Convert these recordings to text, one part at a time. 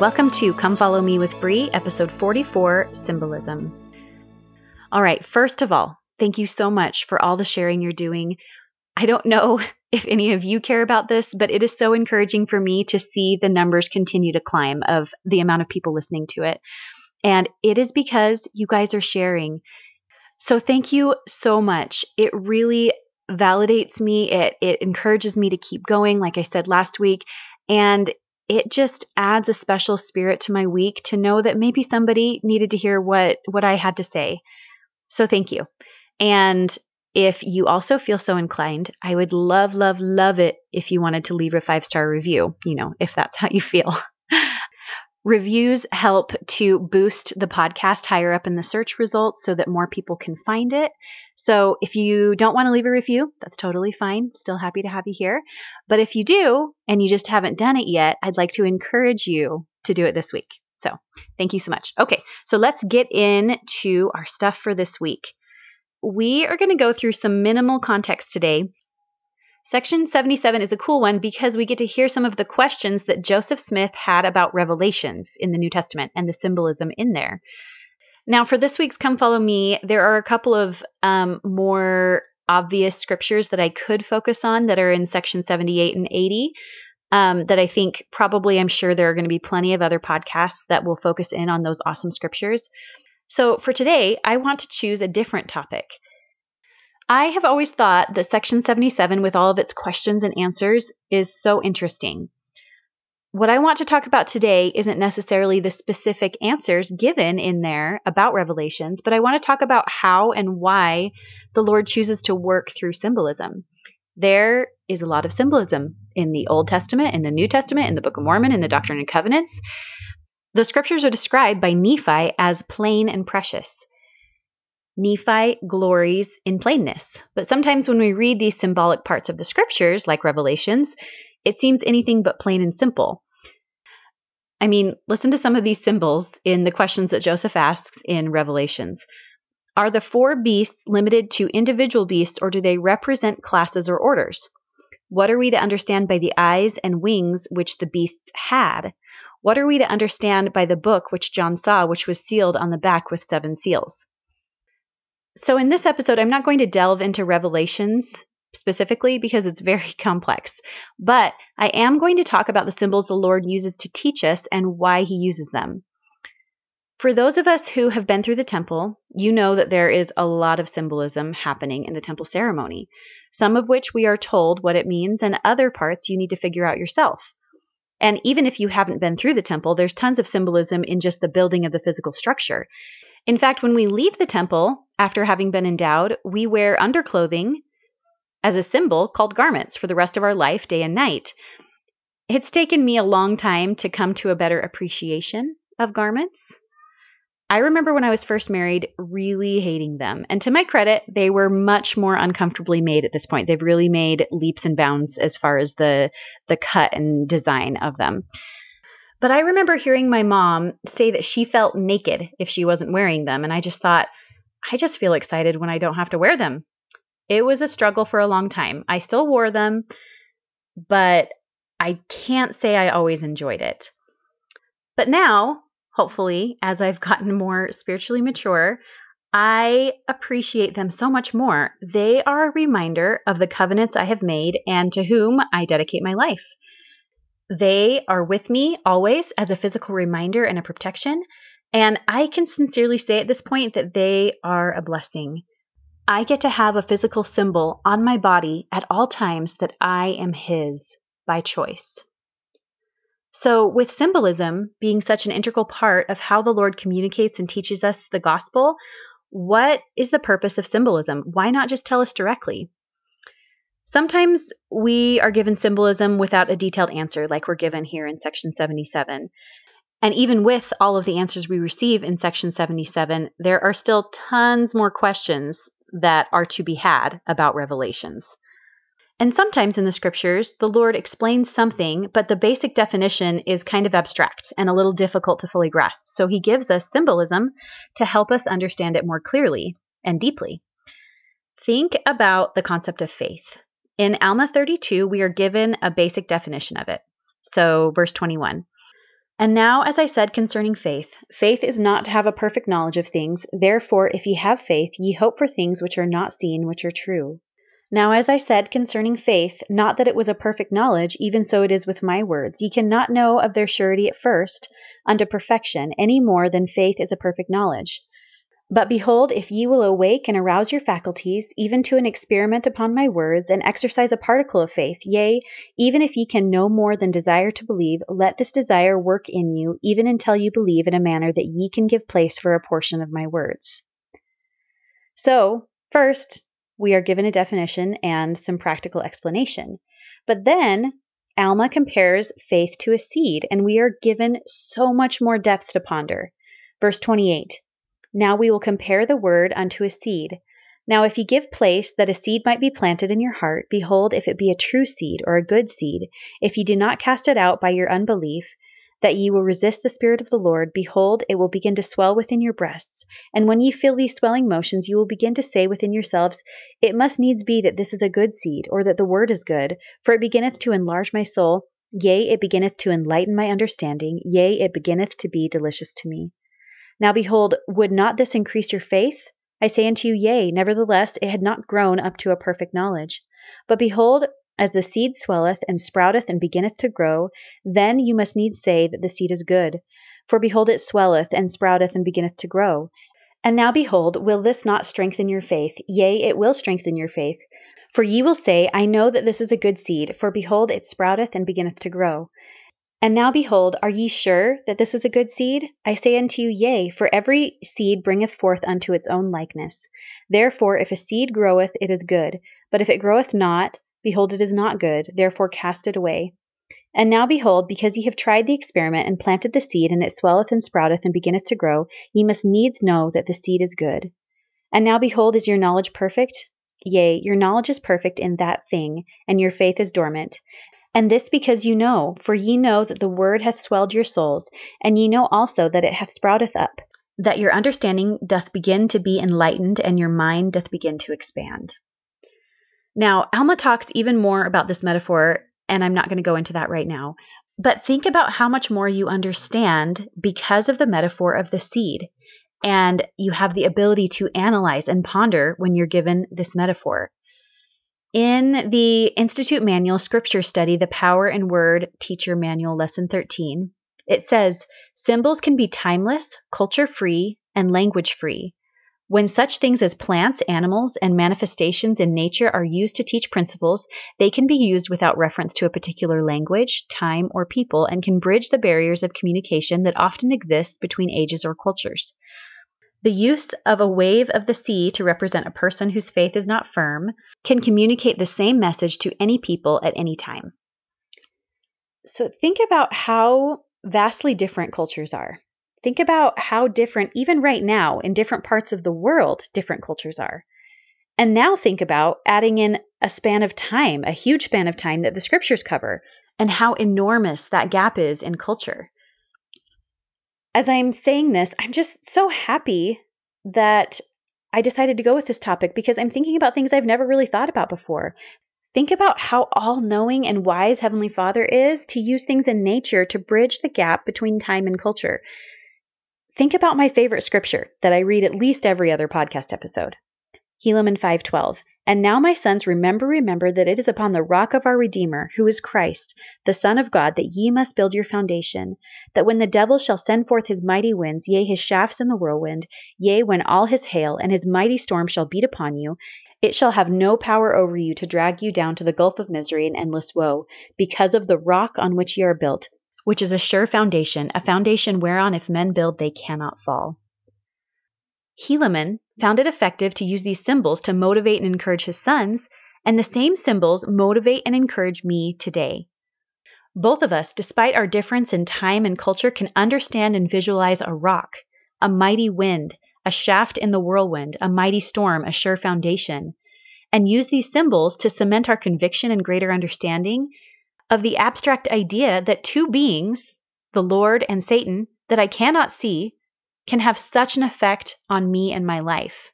welcome to Come Follow Me with Bree, episode 44 Symbolism. All right, first of all, thank you so much for all the sharing you're doing. I don't know if any of you care about this, but it is so encouraging for me to see the numbers continue to climb of the amount of people listening to it. And it is because you guys are sharing. So thank you so much. It really validates me. It it encourages me to keep going like I said last week and it just adds a special spirit to my week to know that maybe somebody needed to hear what what I had to say. So thank you. And if you also feel so inclined, I would love love love it if you wanted to leave a 5-star review, you know, if that's how you feel. Reviews help to boost the podcast higher up in the search results so that more people can find it. So if you don't want to leave a review, that's totally fine. Still happy to have you here. But if you do and you just haven't done it yet, I'd like to encourage you to do it this week. So thank you so much. Okay, so let's get into our stuff for this week. We are going to go through some minimal context today Section 77 is a cool one because we get to hear some of the questions that Joseph Smith had about revelations in the New Testament and the symbolism in there. Now, for this week's Come Follow Me, there are a couple of um, more obvious scriptures that I could focus on that are in section 78 and 80. Um, that I think probably I'm sure there are going to be plenty of other podcasts that will focus in on those awesome scriptures. So for today, I want to choose a different topic. I have always thought that Section 77, with all of its questions and answers, is so interesting. What I want to talk about today isn't necessarily the specific answers given in there about Revelations, but I want to talk about how and why the Lord chooses to work through symbolism. There is a lot of symbolism in the Old Testament, in the New Testament, in the Book of Mormon, in the Doctrine and Covenants. The scriptures are described by Nephi as plain and precious. Nephi glories in plainness. But sometimes when we read these symbolic parts of the scriptures, like Revelations, it seems anything but plain and simple. I mean, listen to some of these symbols in the questions that Joseph asks in Revelations. Are the four beasts limited to individual beasts or do they represent classes or orders? What are we to understand by the eyes and wings which the beasts had? What are we to understand by the book which John saw, which was sealed on the back with seven seals? So, in this episode, I'm not going to delve into Revelations specifically because it's very complex, but I am going to talk about the symbols the Lord uses to teach us and why he uses them. For those of us who have been through the temple, you know that there is a lot of symbolism happening in the temple ceremony, some of which we are told what it means, and other parts you need to figure out yourself. And even if you haven't been through the temple, there's tons of symbolism in just the building of the physical structure. In fact, when we leave the temple after having been endowed, we wear underclothing as a symbol called garments for the rest of our life, day and night. It's taken me a long time to come to a better appreciation of garments. I remember when I was first married really hating them. And to my credit, they were much more uncomfortably made at this point. They've really made leaps and bounds as far as the the cut and design of them. But I remember hearing my mom say that she felt naked if she wasn't wearing them. And I just thought, I just feel excited when I don't have to wear them. It was a struggle for a long time. I still wore them, but I can't say I always enjoyed it. But now, hopefully, as I've gotten more spiritually mature, I appreciate them so much more. They are a reminder of the covenants I have made and to whom I dedicate my life. They are with me always as a physical reminder and a protection. And I can sincerely say at this point that they are a blessing. I get to have a physical symbol on my body at all times that I am His by choice. So, with symbolism being such an integral part of how the Lord communicates and teaches us the gospel, what is the purpose of symbolism? Why not just tell us directly? Sometimes we are given symbolism without a detailed answer, like we're given here in section 77. And even with all of the answers we receive in section 77, there are still tons more questions that are to be had about revelations. And sometimes in the scriptures, the Lord explains something, but the basic definition is kind of abstract and a little difficult to fully grasp. So he gives us symbolism to help us understand it more clearly and deeply. Think about the concept of faith. In Alma 32, we are given a basic definition of it. So, verse 21 And now, as I said concerning faith, faith is not to have a perfect knowledge of things. Therefore, if ye have faith, ye hope for things which are not seen, which are true. Now, as I said concerning faith, not that it was a perfect knowledge, even so it is with my words. Ye cannot know of their surety at first, unto perfection, any more than faith is a perfect knowledge. But behold, if ye will awake and arouse your faculties, even to an experiment upon my words, and exercise a particle of faith, yea, even if ye can no more than desire to believe, let this desire work in you, even until you believe in a manner that ye can give place for a portion of my words. So, first, we are given a definition and some practical explanation. But then, Alma compares faith to a seed, and we are given so much more depth to ponder. Verse 28 now we will compare the word unto a seed. Now if ye give place that a seed might be planted in your heart, behold, if it be a true seed or a good seed, if ye do not cast it out by your unbelief, that ye will resist the Spirit of the Lord, behold, it will begin to swell within your breasts. And when ye feel these swelling motions, you will begin to say within yourselves, It must needs be that this is a good seed, or that the word is good, for it beginneth to enlarge my soul. Yea, it beginneth to enlighten my understanding. Yea, it beginneth to be delicious to me. Now behold, would not this increase your faith? I say unto you, Yea, nevertheless it had not grown up to a perfect knowledge. But behold, as the seed swelleth and sprouteth and beginneth to grow, then you must needs say that the seed is good. For behold, it swelleth and sprouteth and beginneth to grow. And now behold, will this not strengthen your faith? Yea, it will strengthen your faith. For ye will say, I know that this is a good seed, for behold, it sprouteth and beginneth to grow. And now behold, are ye sure that this is a good seed? I say unto you, Yea, for every seed bringeth forth unto its own likeness. Therefore, if a seed groweth, it is good, but if it groweth not, behold, it is not good, therefore cast it away. And now behold, because ye have tried the experiment, and planted the seed, and it swelleth and sprouteth, and beginneth to grow, ye must needs know that the seed is good. And now behold, is your knowledge perfect? Yea, your knowledge is perfect in that thing, and your faith is dormant. And this because you know, for ye know that the word hath swelled your souls, and ye know also that it hath sprouteth up, that your understanding doth begin to be enlightened, and your mind doth begin to expand. Now, Alma talks even more about this metaphor, and I'm not going to go into that right now. But think about how much more you understand because of the metaphor of the seed. And you have the ability to analyze and ponder when you're given this metaphor. In the Institute Manual Scripture Study, The Power in Word Teacher Manual, Lesson 13, it says symbols can be timeless, culture free, and language free. When such things as plants, animals, and manifestations in nature are used to teach principles, they can be used without reference to a particular language, time, or people and can bridge the barriers of communication that often exist between ages or cultures. The use of a wave of the sea to represent a person whose faith is not firm can communicate the same message to any people at any time. So think about how vastly different cultures are. Think about how different, even right now, in different parts of the world, different cultures are. And now think about adding in a span of time, a huge span of time that the scriptures cover, and how enormous that gap is in culture as I'm saying this, I'm just so happy that I decided to go with this topic because I'm thinking about things I've never really thought about before. Think about how all knowing and wise Heavenly Father is to use things in nature to bridge the gap between time and culture. Think about my favorite scripture that I read at least every other podcast episode. Helaman 5:12 and now, my sons, remember, remember that it is upon the rock of our Redeemer, who is Christ, the Son of God, that ye must build your foundation. That when the devil shall send forth his mighty winds, yea, his shafts in the whirlwind, yea, when all his hail and his mighty storm shall beat upon you, it shall have no power over you to drag you down to the gulf of misery and endless woe, because of the rock on which ye are built, which is a sure foundation, a foundation whereon if men build they cannot fall. Helaman found it effective to use these symbols to motivate and encourage his sons, and the same symbols motivate and encourage me today. Both of us, despite our difference in time and culture, can understand and visualize a rock, a mighty wind, a shaft in the whirlwind, a mighty storm, a sure foundation, and use these symbols to cement our conviction and greater understanding of the abstract idea that two beings, the Lord and Satan, that I cannot see, can have such an effect on me and my life.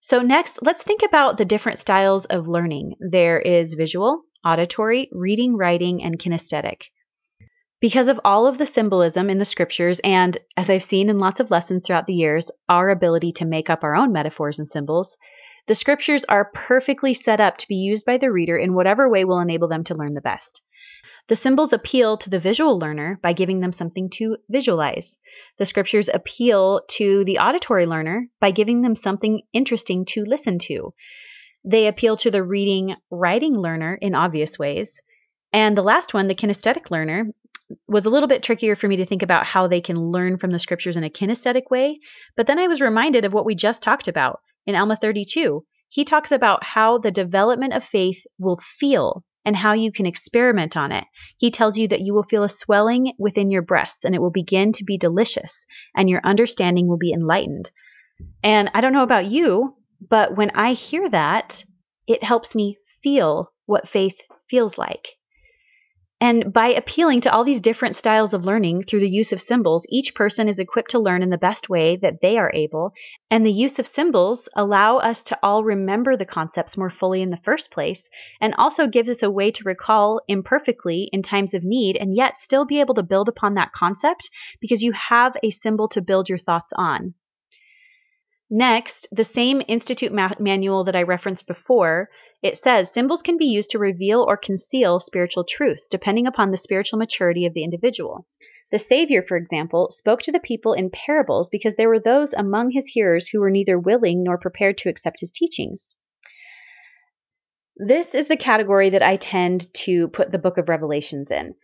So, next, let's think about the different styles of learning. There is visual, auditory, reading, writing, and kinesthetic. Because of all of the symbolism in the scriptures, and as I've seen in lots of lessons throughout the years, our ability to make up our own metaphors and symbols, the scriptures are perfectly set up to be used by the reader in whatever way will enable them to learn the best. The symbols appeal to the visual learner by giving them something to visualize. The scriptures appeal to the auditory learner by giving them something interesting to listen to. They appeal to the reading, writing learner in obvious ways. And the last one, the kinesthetic learner, was a little bit trickier for me to think about how they can learn from the scriptures in a kinesthetic way. But then I was reminded of what we just talked about in Alma 32. He talks about how the development of faith will feel and how you can experiment on it. He tells you that you will feel a swelling within your breasts and it will begin to be delicious and your understanding will be enlightened. And I don't know about you, but when I hear that, it helps me feel what faith feels like. And by appealing to all these different styles of learning through the use of symbols, each person is equipped to learn in the best way that they are able. And the use of symbols allow us to all remember the concepts more fully in the first place and also gives us a way to recall imperfectly in times of need and yet still be able to build upon that concept because you have a symbol to build your thoughts on. Next, the same Institute ma- manual that I referenced before it says symbols can be used to reveal or conceal spiritual truths, depending upon the spiritual maturity of the individual. The Savior, for example, spoke to the people in parables because there were those among his hearers who were neither willing nor prepared to accept his teachings. This is the category that I tend to put the book of Revelations in,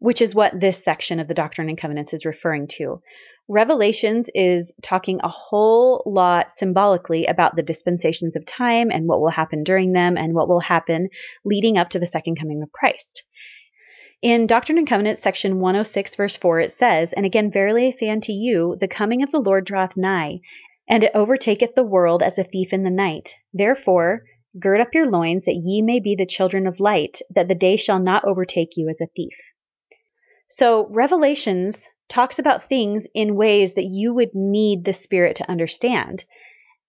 which is what this section of the Doctrine and Covenants is referring to. Revelations is talking a whole lot symbolically about the dispensations of time and what will happen during them and what will happen leading up to the second coming of Christ. In Doctrine and Covenants, section 106, verse 4, it says, And again, verily I say unto you, the coming of the Lord draweth nigh, and it overtaketh the world as a thief in the night. Therefore, gird up your loins, that ye may be the children of light, that the day shall not overtake you as a thief. So, Revelations talks about things in ways that you would need the Spirit to understand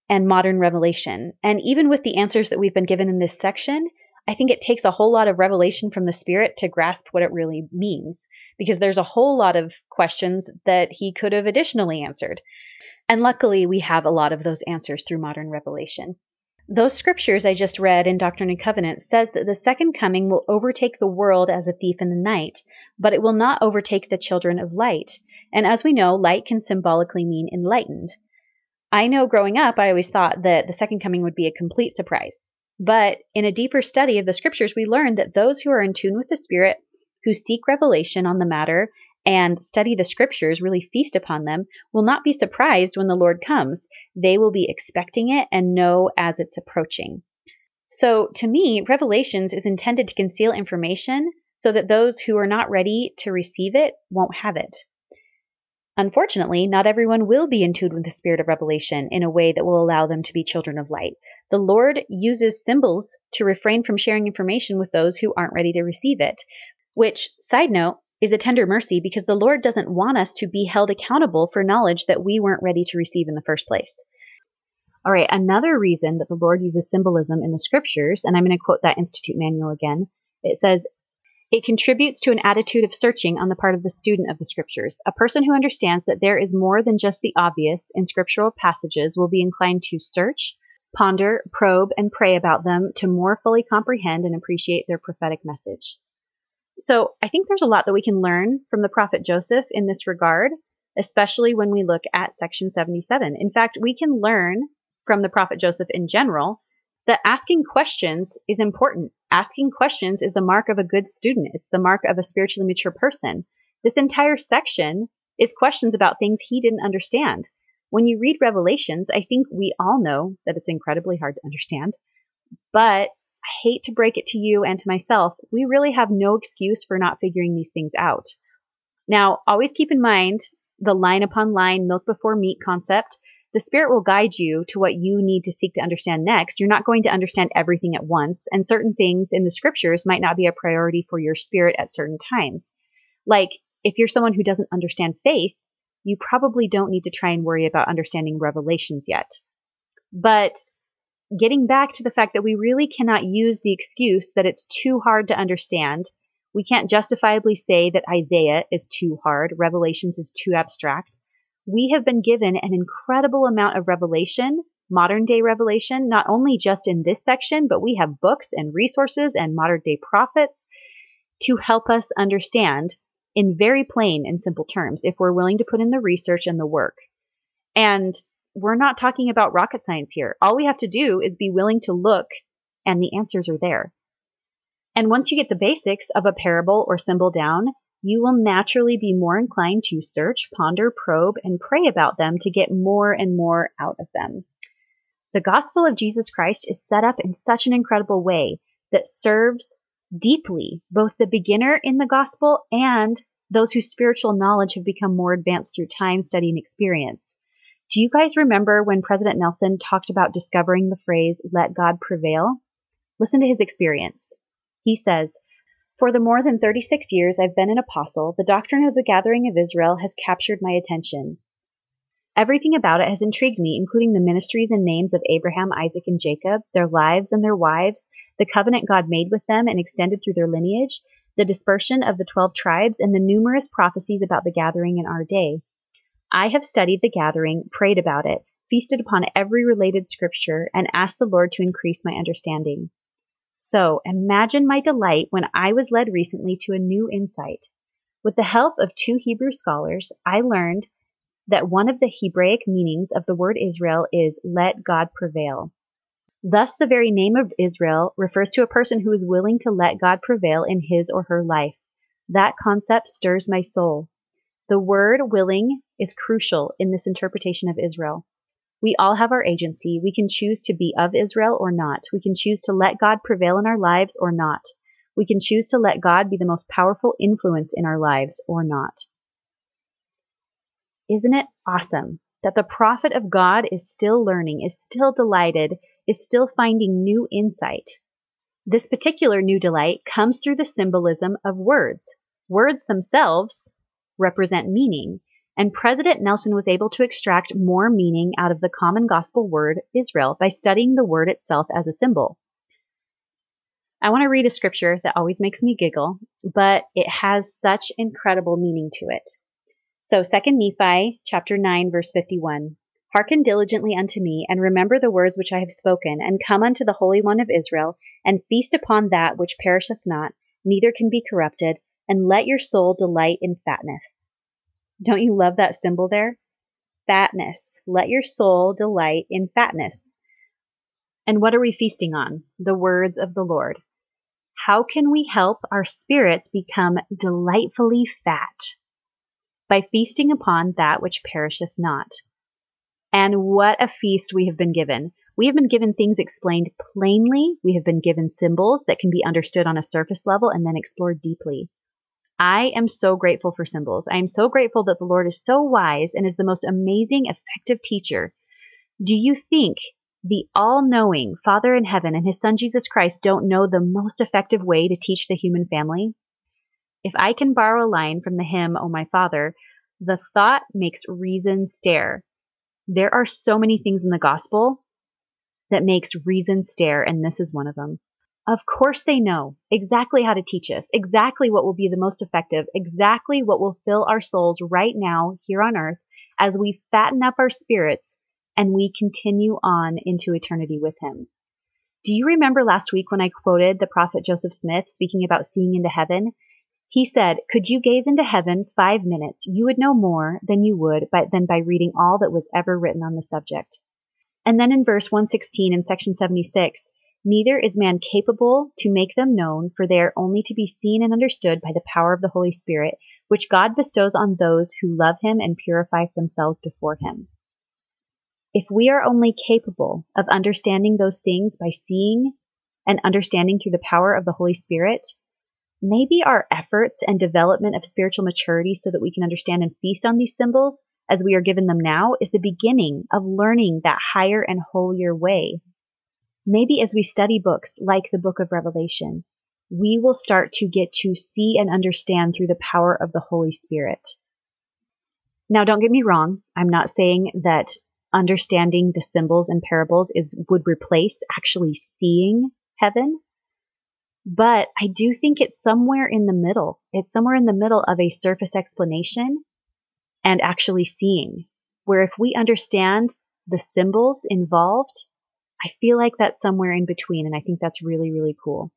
and modern revelation. And even with the answers that we've been given in this section, I think it takes a whole lot of revelation from the Spirit to grasp what it really means, because there's a whole lot of questions that he could have additionally answered. And luckily, we have a lot of those answers through modern revelation. Those scriptures I just read in Doctrine and Covenants says that the second coming will overtake the world as a thief in the night, but it will not overtake the children of light. And as we know, light can symbolically mean enlightened. I know growing up, I always thought that the second coming would be a complete surprise. But in a deeper study of the scriptures, we learn that those who are in tune with the Spirit, who seek revelation on the matter, and study the scriptures, really feast upon them, will not be surprised when the Lord comes. They will be expecting it and know as it's approaching. So, to me, Revelations is intended to conceal information so that those who are not ready to receive it won't have it. Unfortunately, not everyone will be in tune with the spirit of revelation in a way that will allow them to be children of light. The Lord uses symbols to refrain from sharing information with those who aren't ready to receive it, which, side note, is a tender mercy because the Lord doesn't want us to be held accountable for knowledge that we weren't ready to receive in the first place. All right, another reason that the Lord uses symbolism in the scriptures, and I'm going to quote that Institute manual again. It says, it contributes to an attitude of searching on the part of the student of the scriptures. A person who understands that there is more than just the obvious in scriptural passages will be inclined to search, ponder, probe, and pray about them to more fully comprehend and appreciate their prophetic message. So I think there's a lot that we can learn from the prophet Joseph in this regard, especially when we look at section 77. In fact, we can learn from the prophet Joseph in general that asking questions is important. Asking questions is the mark of a good student. It's the mark of a spiritually mature person. This entire section is questions about things he didn't understand. When you read Revelations, I think we all know that it's incredibly hard to understand, but hate to break it to you and to myself, we really have no excuse for not figuring these things out. Now, always keep in mind the line upon line, milk before meat concept. The Spirit will guide you to what you need to seek to understand next. You're not going to understand everything at once, and certain things in the scriptures might not be a priority for your spirit at certain times. Like, if you're someone who doesn't understand faith, you probably don't need to try and worry about understanding revelations yet. But getting back to the fact that we really cannot use the excuse that it's too hard to understand We can't justifiably say that Isaiah is too hard, Revelations is too abstract. We have been given an incredible amount of revelation, modern day revelation, not only just in this section, but we have books and resources and modern day prophets to help us understand in very plain and simple terms if we're willing to put in the research and the work. And we're not talking about rocket science here. All we have to do is be willing to look and the answers are there. And once you get the basics of a parable or symbol down, you will naturally be more inclined to search, ponder, probe, and pray about them to get more and more out of them. The gospel of Jesus Christ is set up in such an incredible way that serves deeply both the beginner in the gospel and those whose spiritual knowledge have become more advanced through time, study, and experience. Do you guys remember when President Nelson talked about discovering the phrase, let God prevail? Listen to his experience. He says, For the more than 36 years I've been an apostle, the doctrine of the gathering of Israel has captured my attention. Everything about it has intrigued me, including the ministries and names of Abraham, Isaac, and Jacob, their lives and their wives, the covenant God made with them and extended through their lineage, the dispersion of the twelve tribes, and the numerous prophecies about the gathering in our day. I have studied the gathering, prayed about it, feasted upon every related scripture, and asked the Lord to increase my understanding. So imagine my delight when I was led recently to a new insight. With the help of two Hebrew scholars, I learned that one of the Hebraic meanings of the word Israel is let God prevail. Thus, the very name of Israel refers to a person who is willing to let God prevail in his or her life. That concept stirs my soul. The word willing is crucial in this interpretation of Israel. We all have our agency. We can choose to be of Israel or not. We can choose to let God prevail in our lives or not. We can choose to let God be the most powerful influence in our lives or not. Isn't it awesome that the prophet of God is still learning, is still delighted, is still finding new insight? This particular new delight comes through the symbolism of words. Words themselves represent meaning, and President Nelson was able to extract more meaning out of the common gospel word Israel by studying the word itself as a symbol. I want to read a scripture that always makes me giggle, but it has such incredible meaning to it. So 2 Nephi chapter 9 verse 51. Hearken diligently unto me, and remember the words which I have spoken, and come unto the Holy One of Israel, and feast upon that which perisheth not, neither can be corrupted, and let your soul delight in fatness. Don't you love that symbol there? Fatness. Let your soul delight in fatness. And what are we feasting on? The words of the Lord. How can we help our spirits become delightfully fat? By feasting upon that which perisheth not. And what a feast we have been given. We have been given things explained plainly. We have been given symbols that can be understood on a surface level and then explored deeply. I am so grateful for symbols. I am so grateful that the Lord is so wise and is the most amazing, effective teacher. Do you think the all knowing Father in heaven and his Son Jesus Christ don't know the most effective way to teach the human family? If I can borrow a line from the hymn, O my Father, the thought makes reason stare. There are so many things in the gospel that makes reason stare, and this is one of them. Of course they know exactly how to teach us, exactly what will be the most effective, exactly what will fill our souls right now here on earth as we fatten up our spirits and we continue on into eternity with him. Do you remember last week when I quoted the prophet Joseph Smith speaking about seeing into heaven? He said, Could you gaze into heaven five minutes, you would know more than you would by, than by reading all that was ever written on the subject. And then in verse 116 in section 76, Neither is man capable to make them known, for they are only to be seen and understood by the power of the Holy Spirit, which God bestows on those who love him and purify themselves before him. If we are only capable of understanding those things by seeing and understanding through the power of the Holy Spirit, maybe our efforts and development of spiritual maturity so that we can understand and feast on these symbols as we are given them now is the beginning of learning that higher and holier way Maybe as we study books like the book of Revelation, we will start to get to see and understand through the power of the Holy Spirit. Now, don't get me wrong. I'm not saying that understanding the symbols and parables is would replace actually seeing heaven. But I do think it's somewhere in the middle. It's somewhere in the middle of a surface explanation and actually seeing, where if we understand the symbols involved, I feel like that's somewhere in between, and I think that's really, really cool.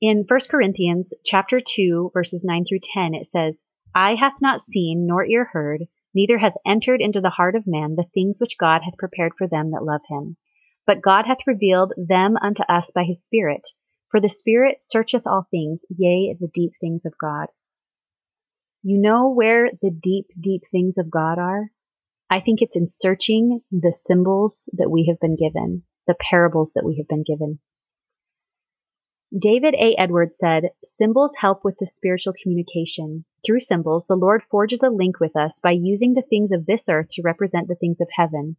In 1 Corinthians chapter 2, verses 9 through 10, it says, Eye hath not seen, nor ear heard, neither hath entered into the heart of man the things which God hath prepared for them that love him. But God hath revealed them unto us by his Spirit. For the Spirit searcheth all things, yea, the deep things of God. You know where the deep, deep things of God are? I think it's in searching the symbols that we have been given, the parables that we have been given. David A. Edwards said, Symbols help with the spiritual communication. Through symbols, the Lord forges a link with us by using the things of this earth to represent the things of heaven.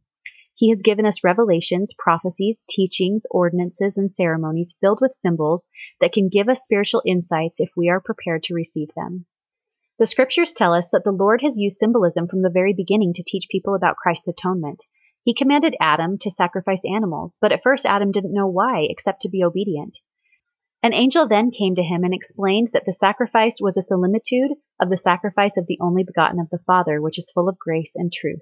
He has given us revelations, prophecies, teachings, ordinances, and ceremonies filled with symbols that can give us spiritual insights if we are prepared to receive them. The scriptures tell us that the Lord has used symbolism from the very beginning to teach people about Christ's atonement. He commanded Adam to sacrifice animals, but at first Adam didn't know why except to be obedient. An angel then came to him and explained that the sacrifice was a similitude of the sacrifice of the only begotten of the Father, which is full of grace and truth.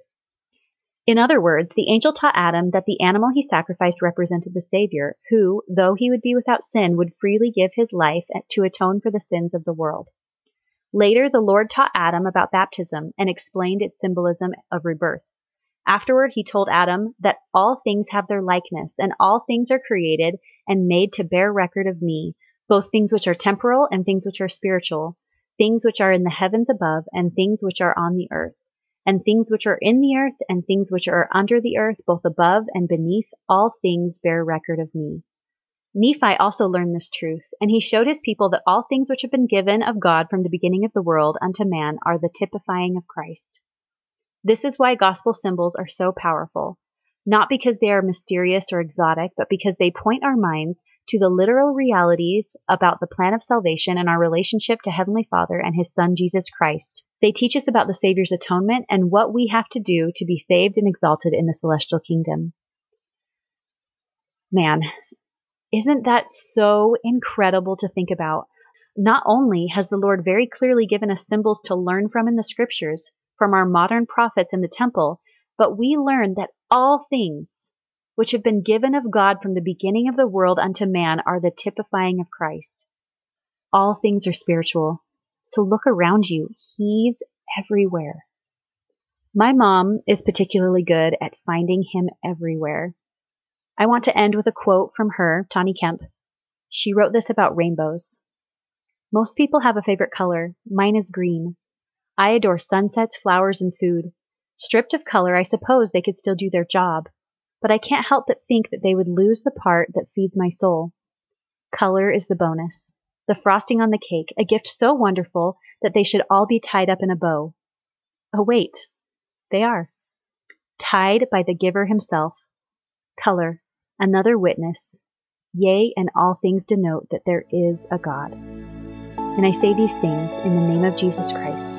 In other words, the angel taught Adam that the animal he sacrificed represented the Savior, who, though he would be without sin, would freely give his life to atone for the sins of the world. Later, the Lord taught Adam about baptism and explained its symbolism of rebirth. Afterward, he told Adam that all things have their likeness, and all things are created and made to bear record of me, both things which are temporal and things which are spiritual, things which are in the heavens above and things which are on the earth and things which are in the earth and things which are under the earth, both above and beneath, all things bear record of me. Nephi also learned this truth, and he showed his people that all things which have been given of God from the beginning of the world unto man are the typifying of Christ. This is why gospel symbols are so powerful, not because they are mysterious or exotic, but because they point our minds to the literal realities about the plan of salvation and our relationship to Heavenly Father and His Son Jesus Christ. They teach us about the Savior's atonement and what we have to do to be saved and exalted in the celestial kingdom. Man, isn't that so incredible to think about? Not only has the Lord very clearly given us symbols to learn from in the scriptures, from our modern prophets in the temple, but we learn that all things, which have been given of God from the beginning of the world unto man, are the typifying of Christ. All things are spiritual. So look around you. He's everywhere. My mom is particularly good at finding him everywhere. I want to end with a quote from her, Tawny Kemp. She wrote this about rainbows. Most people have a favorite color. Mine is green. I adore sunsets, flowers, and food. Stripped of color, I suppose they could still do their job but I can't help but think that they would lose the part that feeds my soul. Color is the bonus, the frosting on the cake, a gift so wonderful that they should all be tied up in a bow. Oh, wait, they are. Tied by the giver himself. Color, another witness. Yea, and all things denote that there is a God. And I say these things in the name of Jesus Christ.